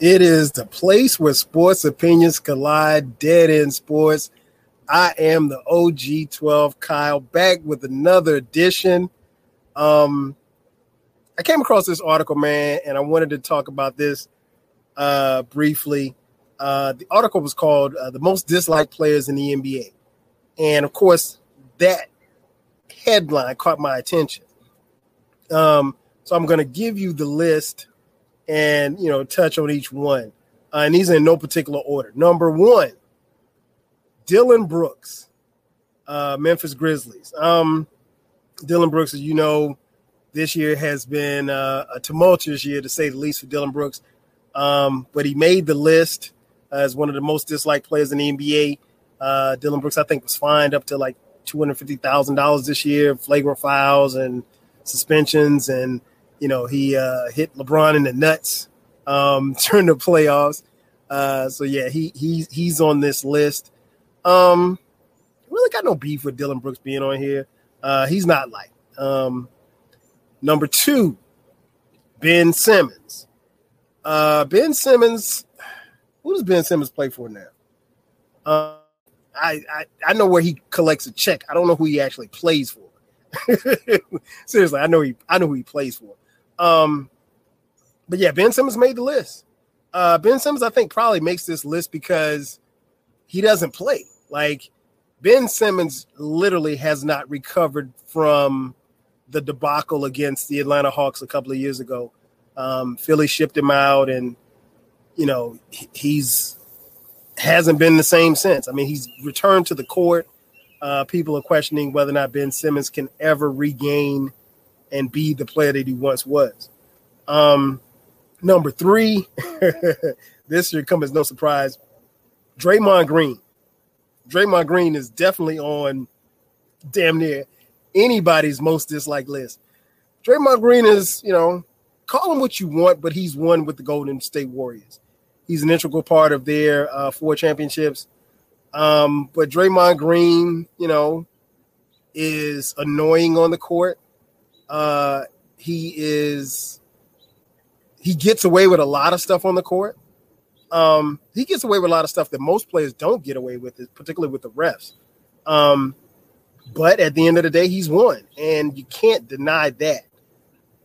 It is the place where sports opinions collide, dead end sports. I am the OG12 Kyle back with another edition. Um, I came across this article, man, and I wanted to talk about this uh, briefly. Uh, the article was called uh, The Most Disliked Players in the NBA. And of course, that headline caught my attention. Um, so I'm going to give you the list and, you know, touch on each one. Uh, and these are in no particular order. Number one, Dillon Brooks, uh, Memphis Grizzlies. Um, Dillon Brooks, as you know, this year has been uh, a tumultuous year to say the least for Dillon Brooks. Um, but he made the list as one of the most disliked players in the NBA. Uh, Dillon Brooks, I think, was fined up to like two hundred fifty thousand dollars this year, flagrant fouls and suspensions, and you know he uh, hit LeBron in the nuts um, during the playoffs. Uh, so yeah, he he he's on this list. Um, really got no beef with Dillon Brooks being on here. Uh, he's not like um, number two, Ben Simmons. Uh, ben Simmons, who does Ben Simmons play for now? Uh, I, I I know where he collects a check. I don't know who he actually plays for. Seriously, I know he I know who he plays for. Um, but yeah, Ben Simmons made the list. Uh, ben Simmons, I think, probably makes this list because he doesn't play. Like Ben Simmons literally has not recovered from the debacle against the Atlanta Hawks a couple of years ago. Um, Philly shipped him out, and you know he's hasn't been the same since. I mean, he's returned to the court. Uh, people are questioning whether or not Ben Simmons can ever regain and be the player that he once was. Um, number three, this should come as no surprise. Draymond Green. Draymond Green is definitely on damn near anybody's most disliked list. Draymond Green is, you know, call him what you want, but he's won with the Golden State Warriors. He's an integral part of their uh, four championships. Um, but Draymond Green, you know, is annoying on the court. Uh, he is he gets away with a lot of stuff on the court. Um, he gets away with a lot of stuff that most players don't get away with, particularly with the refs. Um, but at the end of the day, he's won, and you can't deny that.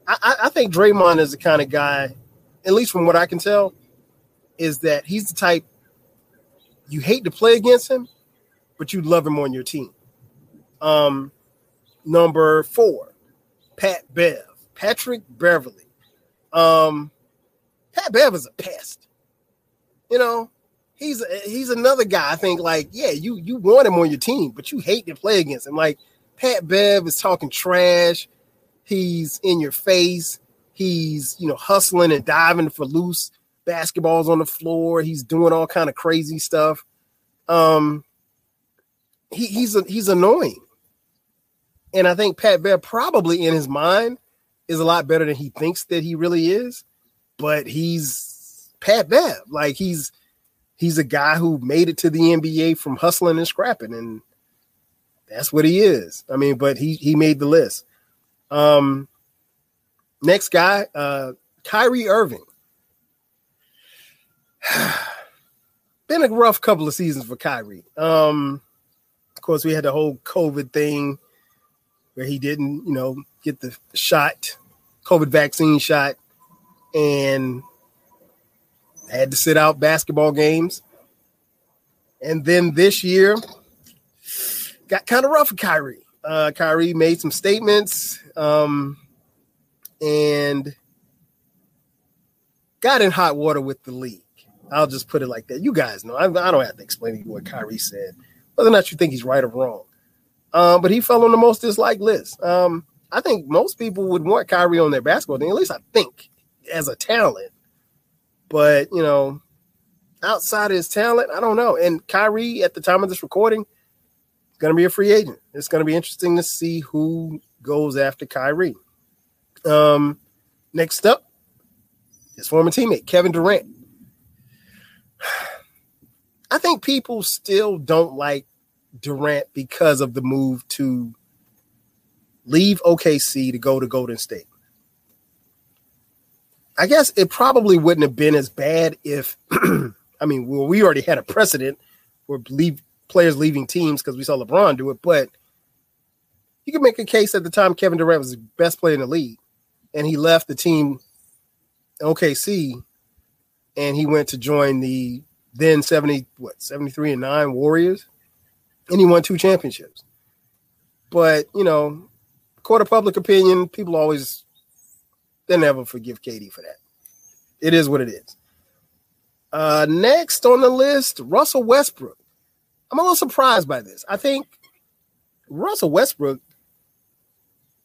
I, I think Draymond is the kind of guy, at least from what I can tell, is that he's the type you hate to play against him, but you love him on your team. Um, number four, Pat Bev, Patrick Beverley. Um, Pat Bev is a pest. You know, he's he's another guy. I think like, yeah, you you want him on your team, but you hate to play against him. Like Pat Bev is talking trash. He's in your face. He's you know hustling and diving for loose basketballs on the floor. He's doing all kind of crazy stuff. Um, he, he's a, he's annoying, and I think Pat Bev probably in his mind is a lot better than he thinks that he really is. But he's Pat Bev, like he's he's a guy who made it to the NBA from hustling and scrapping, and that's what he is. I mean, but he he made the list. Um, next guy, uh, Kyrie Irving. Been a rough couple of seasons for Kyrie. Um, of course, we had the whole COVID thing where he didn't, you know, get the shot, COVID vaccine shot, and had to sit out basketball games. And then this year got kind of rough for Kyrie. Uh, Kyrie made some statements um, and got in hot water with the league. I'll just put it like that. You guys know. I, I don't have to explain to you what Kyrie said, whether or not you think he's right or wrong. Um, but he fell on the most disliked list. Um, I think most people would want Kyrie on their basketball team. At least I think as a talent. But you know, outside of his talent, I don't know. And Kyrie, at the time of this recording, is going to be a free agent. It's going to be interesting to see who goes after Kyrie. Um, next up, his former teammate Kevin Durant. I think people still don't like Durant because of the move to leave OKC to go to Golden State. I guess it probably wouldn't have been as bad if, I mean, well, we already had a precedent for leave, players leaving teams because we saw LeBron do it, but you could make a case at the time Kevin Durant was the best player in the league, and he left the team OKC, and he went to join the then 70, what, 73 and 9 Warriors, and he won two championships. But, you know, court of public opinion, people always they never forgive KD for that. It is what it is. Uh, next on the list, Russell Westbrook. I'm a little surprised by this. I think Russell Westbrook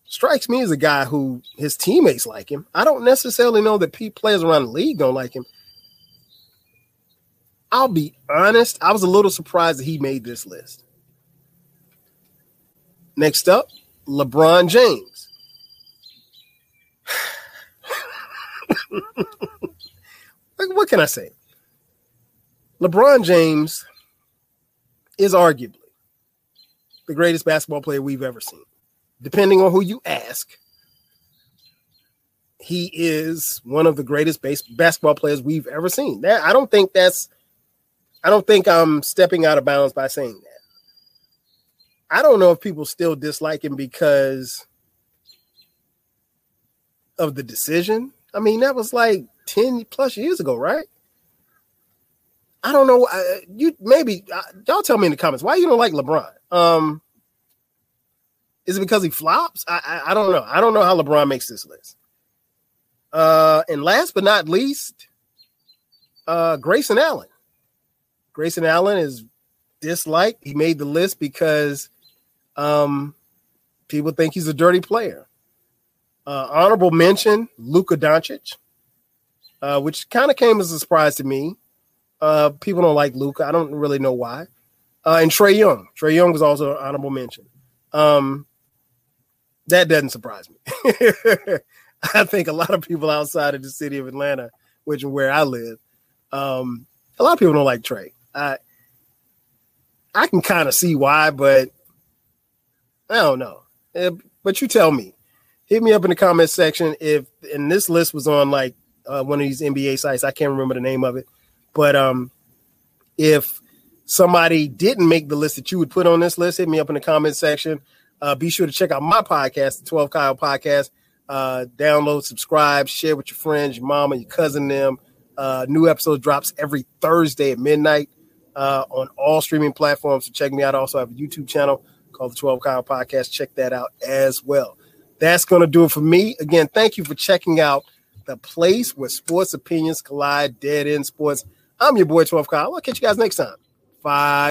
strikes me as a guy who his teammates like him. I don't necessarily know that players around the league don't like him. I'll be honest, I was a little surprised that he made this list. Next up, LeBron James. what can I say? LeBron James is arguably the greatest basketball player we've ever seen. Depending on who you ask, he is one of the greatest base basketball players we've ever seen. That I don't think that's I don't think I'm stepping out of bounds by saying that. I don't know if people still dislike him because of the decision. I mean, that was like 10 plus years ago, right? I don't know. Uh, you maybe uh, y'all tell me in the comments why you don't like LeBron. Um, is it because he flops? I, I, I don't know. I don't know how LeBron makes this list. Uh, and last but not least, uh, Grayson Allen. Grayson Allen is disliked. He made the list because um, people think he's a dirty player. Uh, honorable mention: Luka Doncic, uh, which kind of came as a surprise to me. Uh, people don't like Luka. I don't really know why. Uh, and Trae Young. Trae Young was also an honorable mention. Um, that doesn't surprise me. I think a lot of people outside of the city of Atlanta, which is where I live, um, a lot of people don't like Trae. I I can kind of see why, but I don't know. But you tell me. Hit me up in the comment section if and this list was on like uh, one of these NBA sites. I can't remember the name of it, but um, if somebody didn't make the list that you would put on this list, hit me up in the comment section. Uh, be sure to check out my podcast, the 12 Kyle Podcast. Uh, download, subscribe, share with your friends, your mama, your cousin, them. Uh, new episode drops every Thursday at midnight uh, on all streaming platforms. So check me out. I also have a YouTube channel called the 12 Kyle Podcast. Check that out as well. That's going to do it for me. Again, thank you for checking out the place where sports opinions collide, dead end sports. I'm your boy, 12 Kyle. I'll catch you guys next time. Bye.